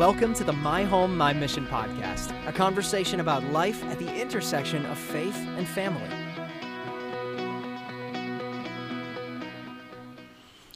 Welcome to the My Home, My Mission podcast, a conversation about life at the intersection of faith and family.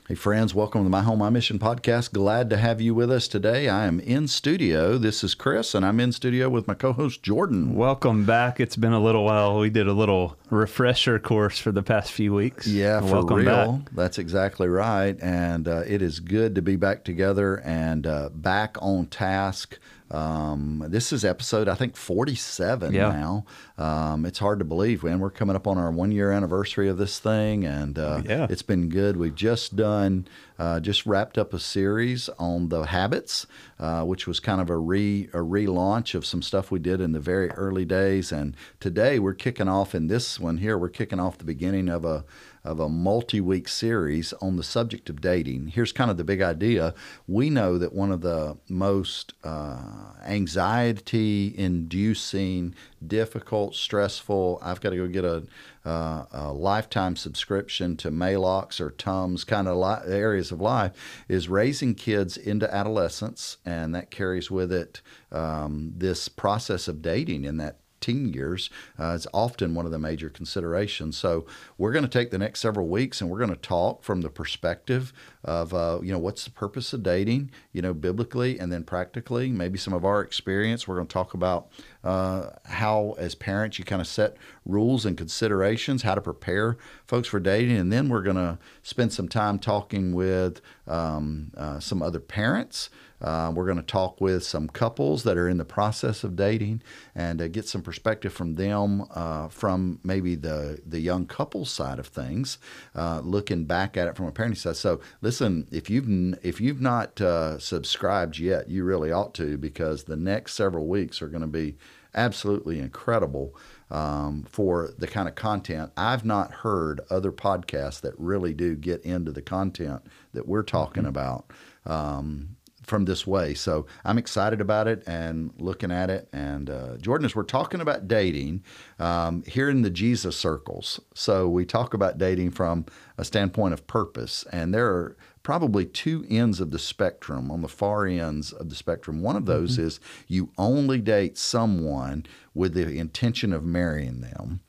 Hey, friends, welcome to the My Home, My Mission podcast. Glad to have you with us today. I am in studio. This is Chris, and I'm in studio with my co host, Jordan. Welcome back. It's been a little while. We did a little refresher course for the past few weeks. Yeah, for Welcome real. back. That's exactly right. And uh, it is good to be back together and uh, back on task. Um, this is episode, I think, 47 Yeah. now. Um, it's hard to believe, man. We're coming up on our one year anniversary of this thing, and uh, Yeah. it's been good. We've just done, uh, just wrapped up a series on the habits, uh, which was kind of a re a relaunch of some stuff we did in the very early days. And today we're kicking off in this one here. We're kicking off the beginning of a of a multi-week series on the subject of dating. Here's kind of the big idea. We know that one of the most uh, anxiety-inducing, difficult, stressful. I've got to go get a, uh, a lifetime subscription to Maalox or Tums kind of li- areas of life is raising kids into adolescence, and that carries with it um, this process of dating in that teen years uh, is often one of the major considerations. So we're going to take the next several weeks and we're going to talk from the perspective of uh, you know what's the purpose of dating, you know biblically and then practically. Maybe some of our experience. We're going to talk about uh, how as parents you kind of set rules and considerations, how to prepare folks for dating, and then we're going to spend some time talking with um, uh, some other parents. Uh, we're going to talk with some couples that are in the process of dating and uh, get some perspective from them uh, from maybe the, the young couple side of things, uh, looking back at it from a parenting side. So, listen, if you've if you've not uh, subscribed yet, you really ought to because the next several weeks are going to be absolutely incredible um, for the kind of content. I've not heard other podcasts that really do get into the content that we're talking about. Um, from this way. So I'm excited about it and looking at it. And uh, Jordan, as we're talking about dating um, here in the Jesus circles, so we talk about dating from a standpoint of purpose, and there are probably two ends of the spectrum on the far ends of the spectrum. One of those is you only date someone with the intention of marrying them.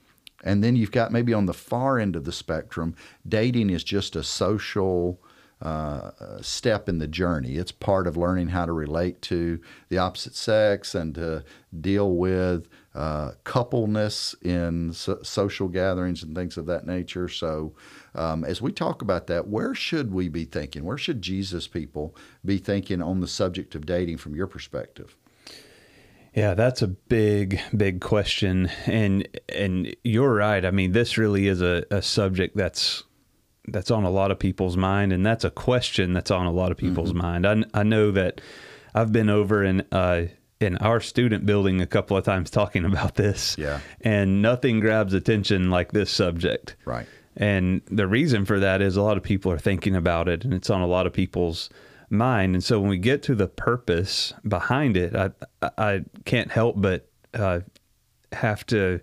And then you've got maybe on the far end of the spectrum, dating is just a social uh, step in the journey. It's part of learning how to relate to the opposite sex and to deal with uh, coupleness in so- social gatherings and things of that nature. So, um, as we talk about that, where should we be thinking? Where should Jesus people be thinking on the subject of dating from your perspective? Yeah, that's a big, big question, and and you're right. I mean, this really is a, a subject that's that's on a lot of people's mind, and that's a question that's on a lot of people's mind. I I know that I've been over in uh, in our student building a couple of times talking about this. Yeah. and nothing grabs attention like this subject. Right. And the reason for that is a lot of people are thinking about it and it's on a lot of people's mind. And so when we get to the purpose behind it, I I can't help but uh, have to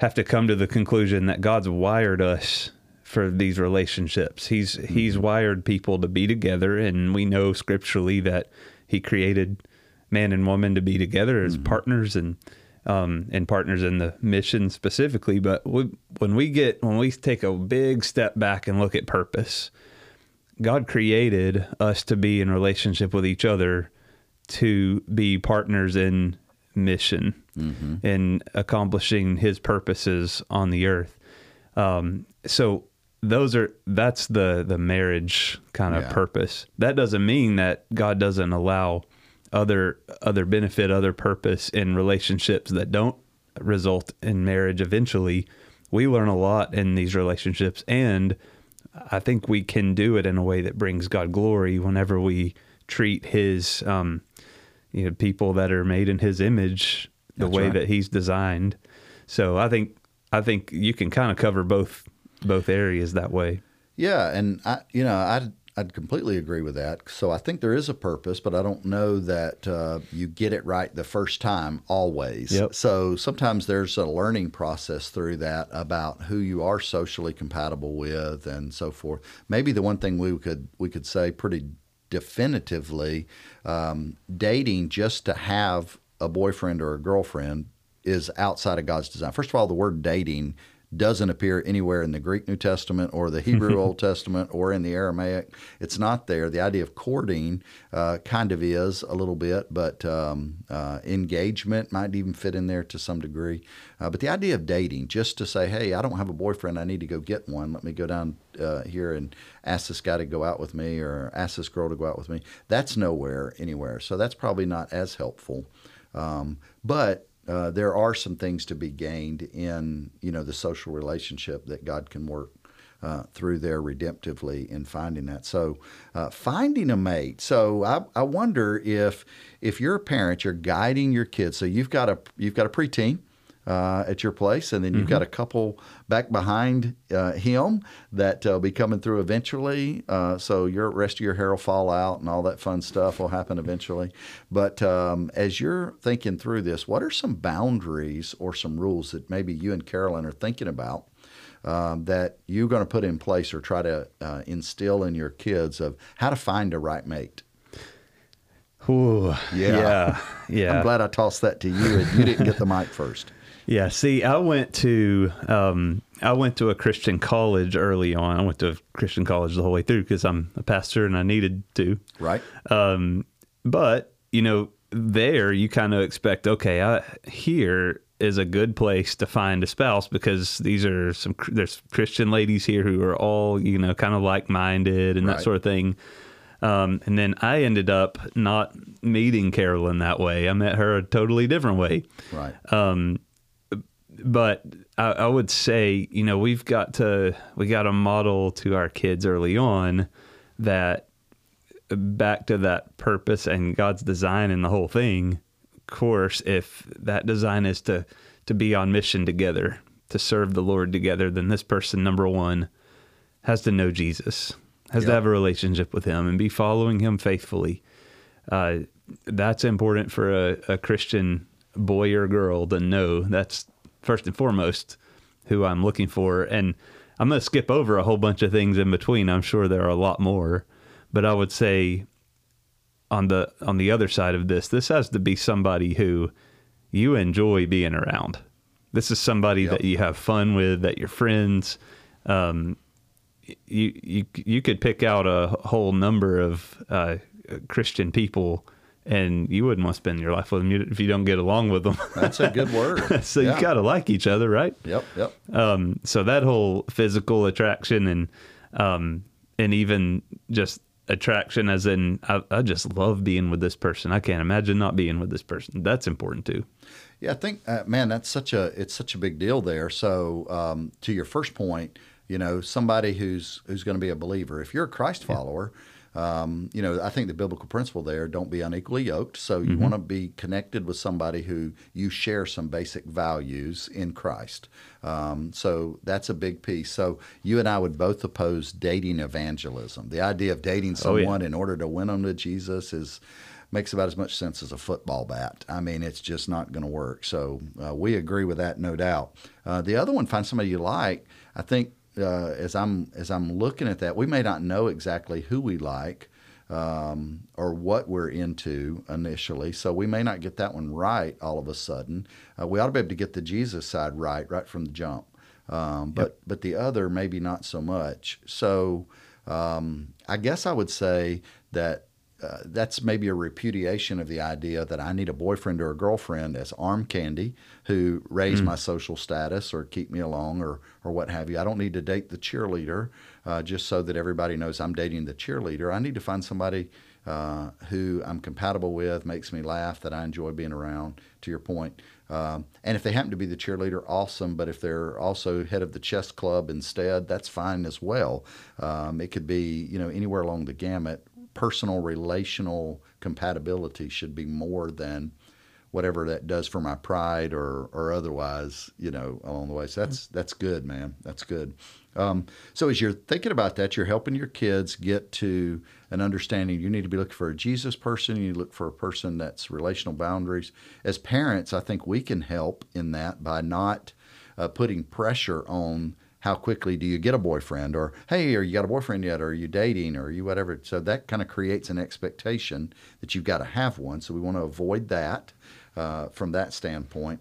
have to come to the conclusion that God's wired us for these relationships. He's he's wired people to be together and we know scripturally that he created man and woman to be together as partners and um, and partners in the mission specifically. But we, when we get when we take a big step back and look at purpose, God created us to be in relationship with each other to be partners in mission in accomplishing His purposes on the earth. Um, so those are that's the the marriage kind of Yeah. purpose. That doesn't mean that God doesn't allow other other benefit, other purpose in relationships that don't result in marriage eventually. We learn a lot in these relationships and I think we can do it in a way that brings God glory whenever we treat his um you know people that are made in his image the That's way right. that he's designed. So I think I think you can kind of cover both both areas that way. Yeah, and I, you know, I'd I'd completely agree with that. So I think there is a purpose, but I don't know that uh, you get it right the first time always. Yep. So sometimes there's a learning process through that about who you are socially compatible with and so forth. Maybe the one thing we could we could say pretty definitively um, dating just to have a boyfriend or a girlfriend is outside of God's design. First of all, the word dating doesn't appear anywhere in the Greek New Testament or the Hebrew Old Testament or in the Aramaic. It's not there. The idea of courting uh, kind of is a little bit, but um, uh, engagement might even fit in there to some degree. Uh, but the idea of dating, just to say, hey, I don't have a boyfriend, I need to go get one. Let me go down uh, here and ask this guy to go out with me or ask this girl to go out with me. That's nowhere anywhere. So that's probably not as helpful. Um, but uh, there are some things to be gained in you know the social relationship that God can work uh, through there redemptively in finding that. So uh, finding a mate. So I, I wonder if if you're a parent, you're guiding your kids. So you've got a you've got a preteen uh, at your place, and then you've mm-hmm. got a couple back behind uh, him that will uh, be coming through eventually. Uh, so your rest of your hair will fall out, and all that fun stuff will happen eventually. But um, as you're thinking through this, what are some boundaries or some rules that maybe you and Carolyn are thinking about? Um, that you're going to put in place or try to uh, instill in your kids of how to find a right mate? Ooh, yeah. yeah, yeah. I'm glad I tossed that to you, and you didn't get the mic first. Yeah, see, I went to um, I went to a Christian college early on. I went to a Christian college the whole way through because I'm a pastor and I needed to. Right. Um, but you know, there you kind of expect, okay, I, here is a good place to find a spouse because these are some there's Christian ladies here who are all you know kind of like minded and right. that sort of thing. Um, and then I ended up not meeting Carolyn that way. I met her a totally different way. Right. Um, but I, I, would say, you know, we've got to we got to model to our kids early on that back to that purpose and God's design and the whole thing. Of course, if that design is to to be on mission together, to serve the Lord together, then this person number one has to know Jesus, has yep. to have a relationship with Him, and be following Him faithfully. Uh, that's important for a, a Christian boy or girl to know. That's first and foremost who I'm looking for. And I'm going to skip over a whole bunch of things in between. I'm sure there are a lot more, but I would say on the on the other side of this, this has to be somebody who you enjoy being around. This is somebody yep. that you have fun with, that you're friends. Um, you you you could pick out a whole number of uh, Christian people and you wouldn't want to spend your life with them if you don't get along with them. That's a good word. so yeah. you got to like each other, right? Yep, yep. Um, so that whole physical attraction and um, and even just attraction, as in I, I, just love being with this person. I can't imagine not being with this person. That's important too. Yeah, I think, uh, man, that's such a it's such a big deal there. So um, to your first point, you know, somebody who's who's going to be a believer. If you're a Christ follower. Yeah um, you know, I think the biblical principle there don't be unequally yoked. So you mm-hmm. want to be connected with somebody who you share some basic values in Christ. Um, so that's a big piece. So you and I would both oppose dating evangelism. The idea of dating someone oh, yeah. in order to win them to Jesus is makes about as much sense as a football bat. I mean, it's just not going to work. So uh, we agree with that, no doubt. Uh, the other one, find somebody you like. I think uh, as I'm as I'm looking at that, we may not know exactly who we like um, or what we're into initially, so we may not get that one right all of a sudden. Uh, we ought to be able to get the Jesus side right right from the jump, um, but yep. but the other maybe not so much. So um, I guess I would say that uh, that's maybe a repudiation of the idea that I need a boyfriend or a girlfriend as arm candy who raise mm. my social status or keep me along or, or what have you. I don't need to date the cheerleader uh, just so that everybody knows I'm dating the cheerleader. I need to find somebody uh, who I'm compatible with, makes me laugh, that I enjoy being around, to your point. Um, and if they happen to be the cheerleader, awesome. But if they're also head of the chess club instead, that's fine as well. Um, it could be, you know, anywhere along the gamut personal relational compatibility should be more than whatever that does for my pride or or otherwise, you know, along the way. So that's that's good, man. That's good. Um, so as you're thinking about that, you're helping your kids get to an understanding. You need to be looking for a Jesus person. You look for a person that's relational boundaries. As parents, I think we can help in that by not uh, putting pressure on how quickly do you get a boyfriend? Or hey are you got a boyfriend yet? Or are you dating? Or you whatever? So that kind of creates an expectation that you've got to have one. So we want to avoid that uh, from that standpoint.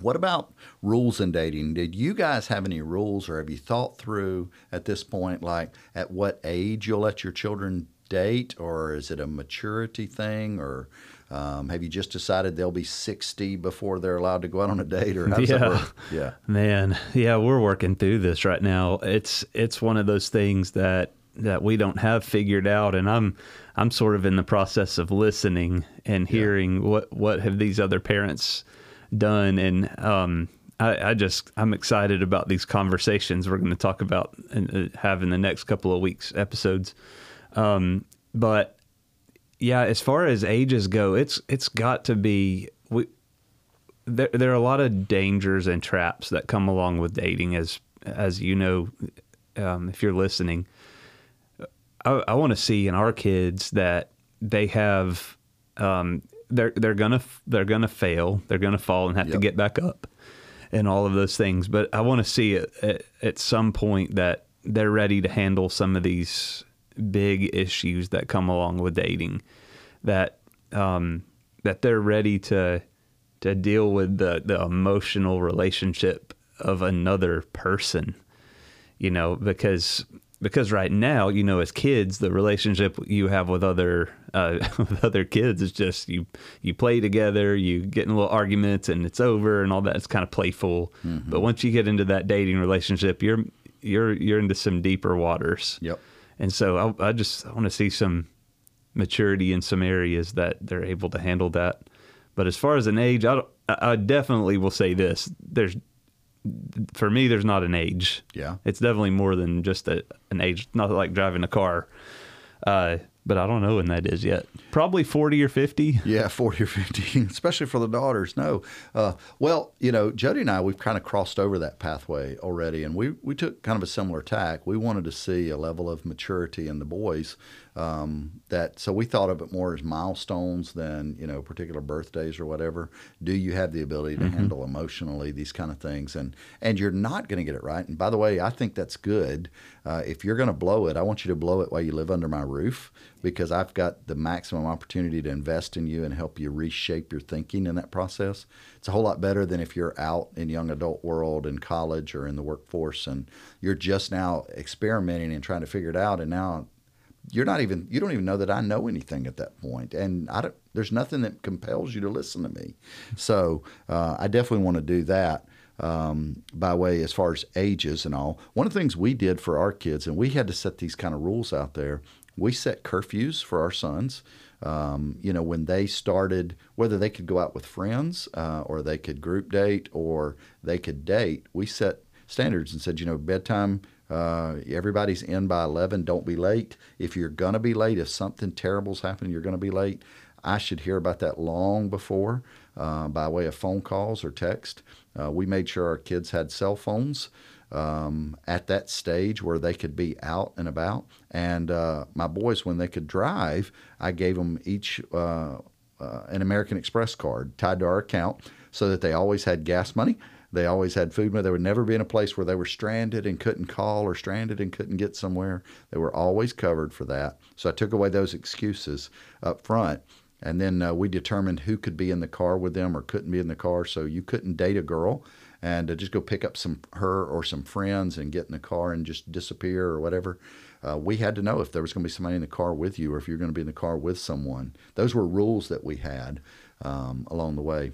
What about rules in dating? Did you guys have any rules or have you thought through at this point like at what age you'll let your children date? Or is it a maturity thing? Or um, have you just decided they'll be 60 before they're allowed to go out on a date, or how does yeah. that work? Yeah, man, yeah, we're working through this right now. It's it's one of those things that that we don't have figured out, and I'm I'm sort of in the process of listening and hearing yeah. what what have these other parents done, and um, I, I, just I'm excited about these conversations we're going to talk about and uh, have in the next couple of weeks episodes. Um, but yeah, as far as ages go, it's it's got to be we. There, there are a lot of dangers and traps that come along with dating, as as you know, um, if you're listening. I, I want to see in our kids that they have, um, they're they're gonna they're gonna fail, they're gonna fall and have yep. to get back up, and all of those things. But I want to see it at, at some point that they're ready to handle some of these big issues that come along with dating that um, that they're ready to to deal with the the emotional relationship of another person you know because because right now you know as kids the relationship you have with other uh, with other kids is just you you play together you get in little arguments and it's over and all that. It's kind of playful. Mm-hmm. but once you get into that dating relationship you're you're you're into some deeper waters. Yep and so I, I just I want to see some maturity in some areas that they're able to handle that. But as far as an age, I, I definitely will say this: there's for me, there's not an age. Yeah, it's definitely more than just a, an age. Not like driving a car. Uh, but I don't know when that is yet. Probably 40 or 50. Yeah, 40 or 50, especially for the daughters. No. Uh, well, you know, Jody and I, we've kind of crossed over that pathway already, and we, we took kind of a similar tack. We wanted to see a level of maturity in the boys um, that so we thought of it more as milestones than you know particular birthdays or whatever. Do you have the ability to mm-hmm. handle emotionally these kind of things? And and you're not going to get it right. And by the way, I think that's good. Uh, if you're going to blow it, I want you to blow it while you live under my roof because I've got the maximum opportunity to invest in you and help you reshape your thinking in that process. It's a whole lot better than if you're out in young adult world in college or in the workforce and you're just now experimenting and trying to figure it out and now you're not even you don't even know that I know anything at that point, and I don't. There's nothing that compels you to listen to me. So uh, I definitely want to do that. Um, by way as far as ages and all. One of the things we did for our kids, and we had to set these kind of rules out there. We set curfews for our sons. Um, you know, when they started, whether they could go out with friends uh, or they could group date or they could date, we set standards and said, you know, bedtime uh, everybody's in by 11. Don't be late. If you're going to be late, if something terrible's happening, you're going to be late. I should hear about that long before uh, by way of phone calls or text. Uh, we made sure our kids had cell phones um, at that stage where they could be out and about. And uh, my boys, when they could drive, I gave them each uh, uh, an American Express card tied to our account so that they always had gas money they always had food. They would never be in a place where they were stranded and couldn't call or stranded and couldn't get somewhere. They were always covered for that. So I took away those excuses up front. And then uh, we determined who could be in the car with them or couldn't be in the car. So you couldn't date a girl and uh, just go pick up some her or some friends and get in the car and just disappear or whatever. Uh, we had to know if there was going to be somebody in the car with you or if you're going to be in the car with someone. Those were rules that we had um, along the way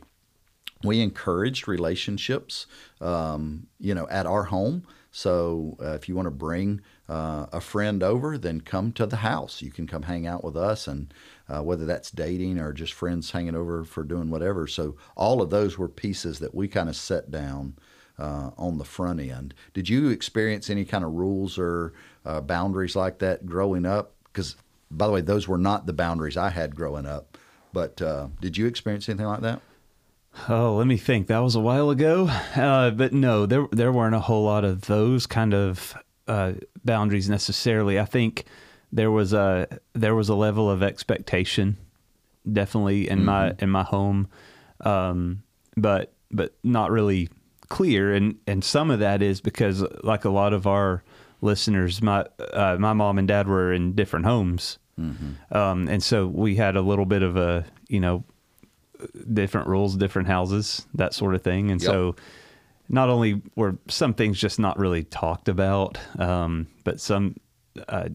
we encouraged relationships, um, you know, at our home. So uh, if you want to bring uh, a friend over, then come to the house. You can come hang out with us, and uh, whether that's dating or just friends hanging over for doing whatever. So all of those were pieces that we kind of set down uh, on the front end. Did you experience any kind of rules or uh, boundaries like that growing up? Because by the way, those were not the boundaries I had growing up. But uh, did you experience anything like that? Oh, let me think. That was a while ago, uh, but no, there there weren't a whole lot of those kind of uh, boundaries necessarily. I think there was a there was a level of expectation, definitely in mm-hmm. my in my home, um, but but not really clear, and and some of that is because, like a lot of our listeners, my uh, my mom and dad were in different homes, mm-hmm. um, and so we had a little bit of a you know different rules, different houses, that sort of thing, and Yep. so not only were some things just not really talked about, um, but some uh,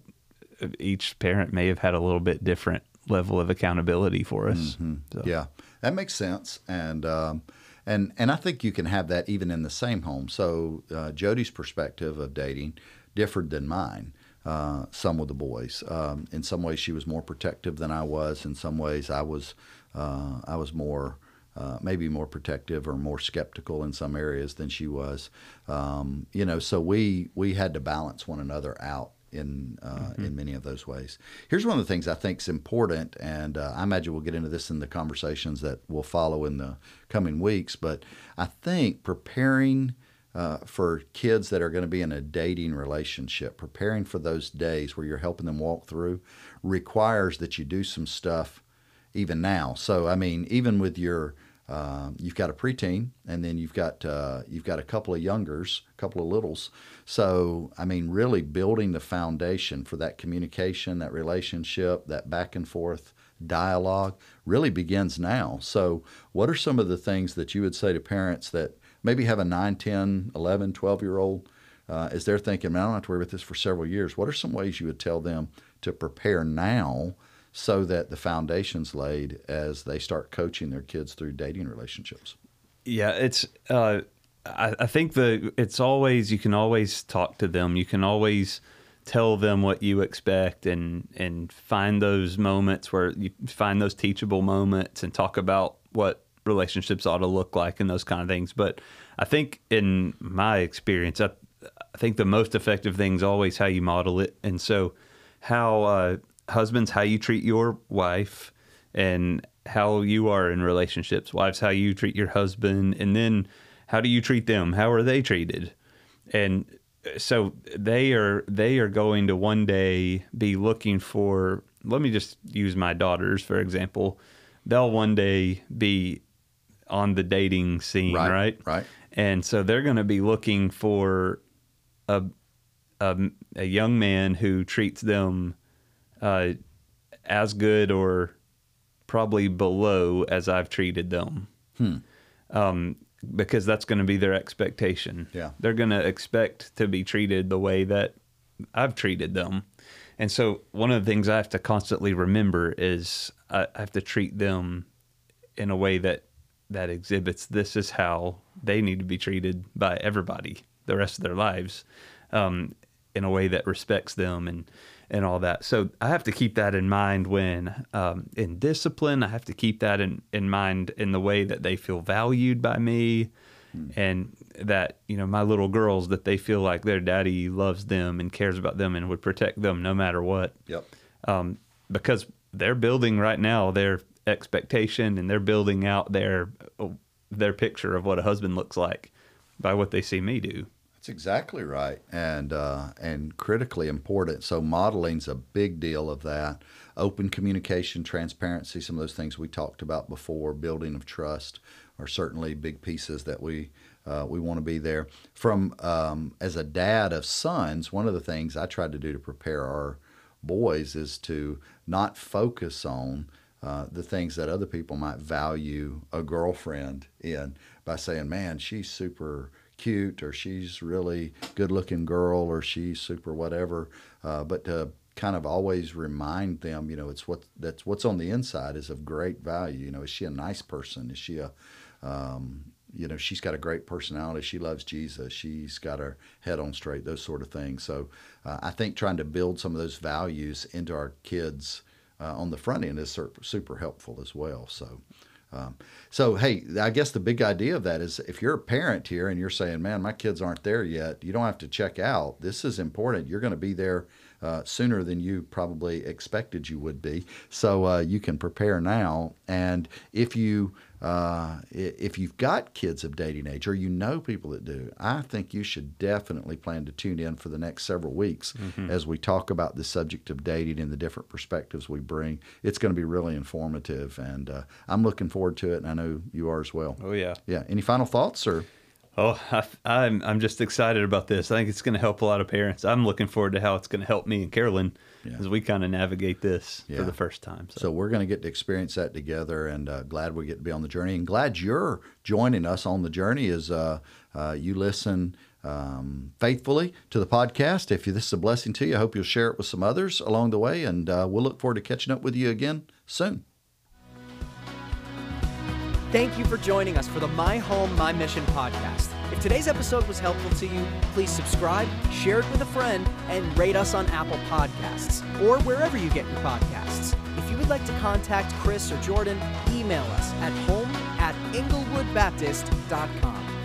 each parent may have had a little bit different level of accountability for us. So- Yeah, that makes sense, and um, and and I think you can have that even in the same home. So uh, Jody's perspective of dating differed than mine. Uh, some of the boys. Um, in some ways, she was more protective than I was. In some ways, I was uh, I was more. Uh, maybe more protective or more skeptical in some areas than she was, um, you know. So we we had to balance one another out in uh, in many of those ways. Here's one of the things I think is important, and uh, I imagine we'll get into this in the conversations that will follow in the coming weeks. But I think preparing uh, for kids that are going to be in a dating relationship, preparing for those days where you're helping them walk through, requires that you do some stuff even now. So I mean, even with your um, you've got a preteen, and then you've got uh, you've got a couple of youngers, a couple of littles. So I mean, really building the foundation for that communication, that relationship, that back and forth dialogue really begins now. So what are some of the things that you would say to parents that maybe have a 9, 10, 11, 12 year old uh, as they're thinking, man, I don't have to worry about this for several years. What are some ways you would tell them to prepare now so that the foundation's laid as they start coaching their kids through dating relationships? Yeah, it's. Uh, I, I think the it's always you can always talk to them. You can always tell them what you expect and and find those moments where you find those teachable moments and talk about what relationships ought to look like and those kind of things. But I think in my experience, I, I think the most effective thing is always how you model it. And so, how uh, husbands, how you treat your wife, and how you are in relationships. Wives, how you treat your husband, and then how do you treat them? How are they treated? And so they are they are going to one day be looking for. Let me just use my daughters for example. They'll one day be on the dating scene, Right, right? right. And so they're going to be looking for a, a a young man who treats them uh, as good or probably below as I've treated them. Um, because that's going to be their expectation. Yeah. They're going to expect to be treated the way that I've treated them. And so one of the things I have to constantly remember is I have to treat them in a way that that exhibits this is how they need to be treated by everybody the rest of their lives um, in a way that respects them and and all that. So i have to keep that in mind when um, in discipline. I have to keep that in, in mind in the way that they feel valued by me and that you know my little girls that they feel like their daddy loves them and cares about them and would protect them no matter what. Yep. um, because they're building right now their expectation and they're building out their their picture of what a husband looks like by what they see me do. That's exactly right, and uh, and critically important. So modeling's a big deal of that. Open communication, transparency, some of those things we talked about before. Building of trust are certainly big pieces that we uh, we want to be there. From um, as a dad of sons, one of the things I tried to do to prepare our boys is to not focus on uh, the things that other people might value a girlfriend in by saying, man, she's super cute or she's really good looking girl or she's super whatever. Uh, but to kind of always remind them, you know, it's what that's what's on the inside is of great value. You know, is she a nice person? Is she a um, you know, she's got a great personality. She loves Jesus. She's got her head on straight. Those sort of things. So, uh, I think trying to build some of those values into our kids uh, on the front end is super, helpful as well. So, um, so hey, I guess the big idea of that is if you're a parent here and you're saying, "Man, my kids aren't there yet," you don't have to check out. This is important. You're going to be there uh, sooner than you probably expected you would be. So uh, you can prepare now. And if you uh, if you've got kids of dating age or you know people that do, I think you should definitely plan to tune in for the next several weeks as we talk about the subject of dating and the different perspectives we bring. It's going to be really informative, and uh, I'm looking forward to it, and I know you are as well. Oh yeah. Yeah. Any final thoughts or? Oh, I, I'm I'm just excited about this. I think it's going to help a lot of parents. I'm looking forward to how it's going to help me and Carolyn Yeah. as we kind of navigate this Yeah. for the first time. So, So we're going to get to experience that together, and uh, glad we get to be on the journey, and glad you're joining us on the journey as uh, uh, you listen um, faithfully to the podcast. If this is a blessing to you, I hope you'll share it with some others along the way, and uh, we'll look forward to catching up with you again soon. Thank you for joining us for the My Home, My Mission podcast. If today's episode was helpful to you, please subscribe, share it with a friend, and rate us on Apple Podcasts or wherever you get your podcasts. If you would like to contact Chris or Jordan, email us at home at inglewoodbaptist.com.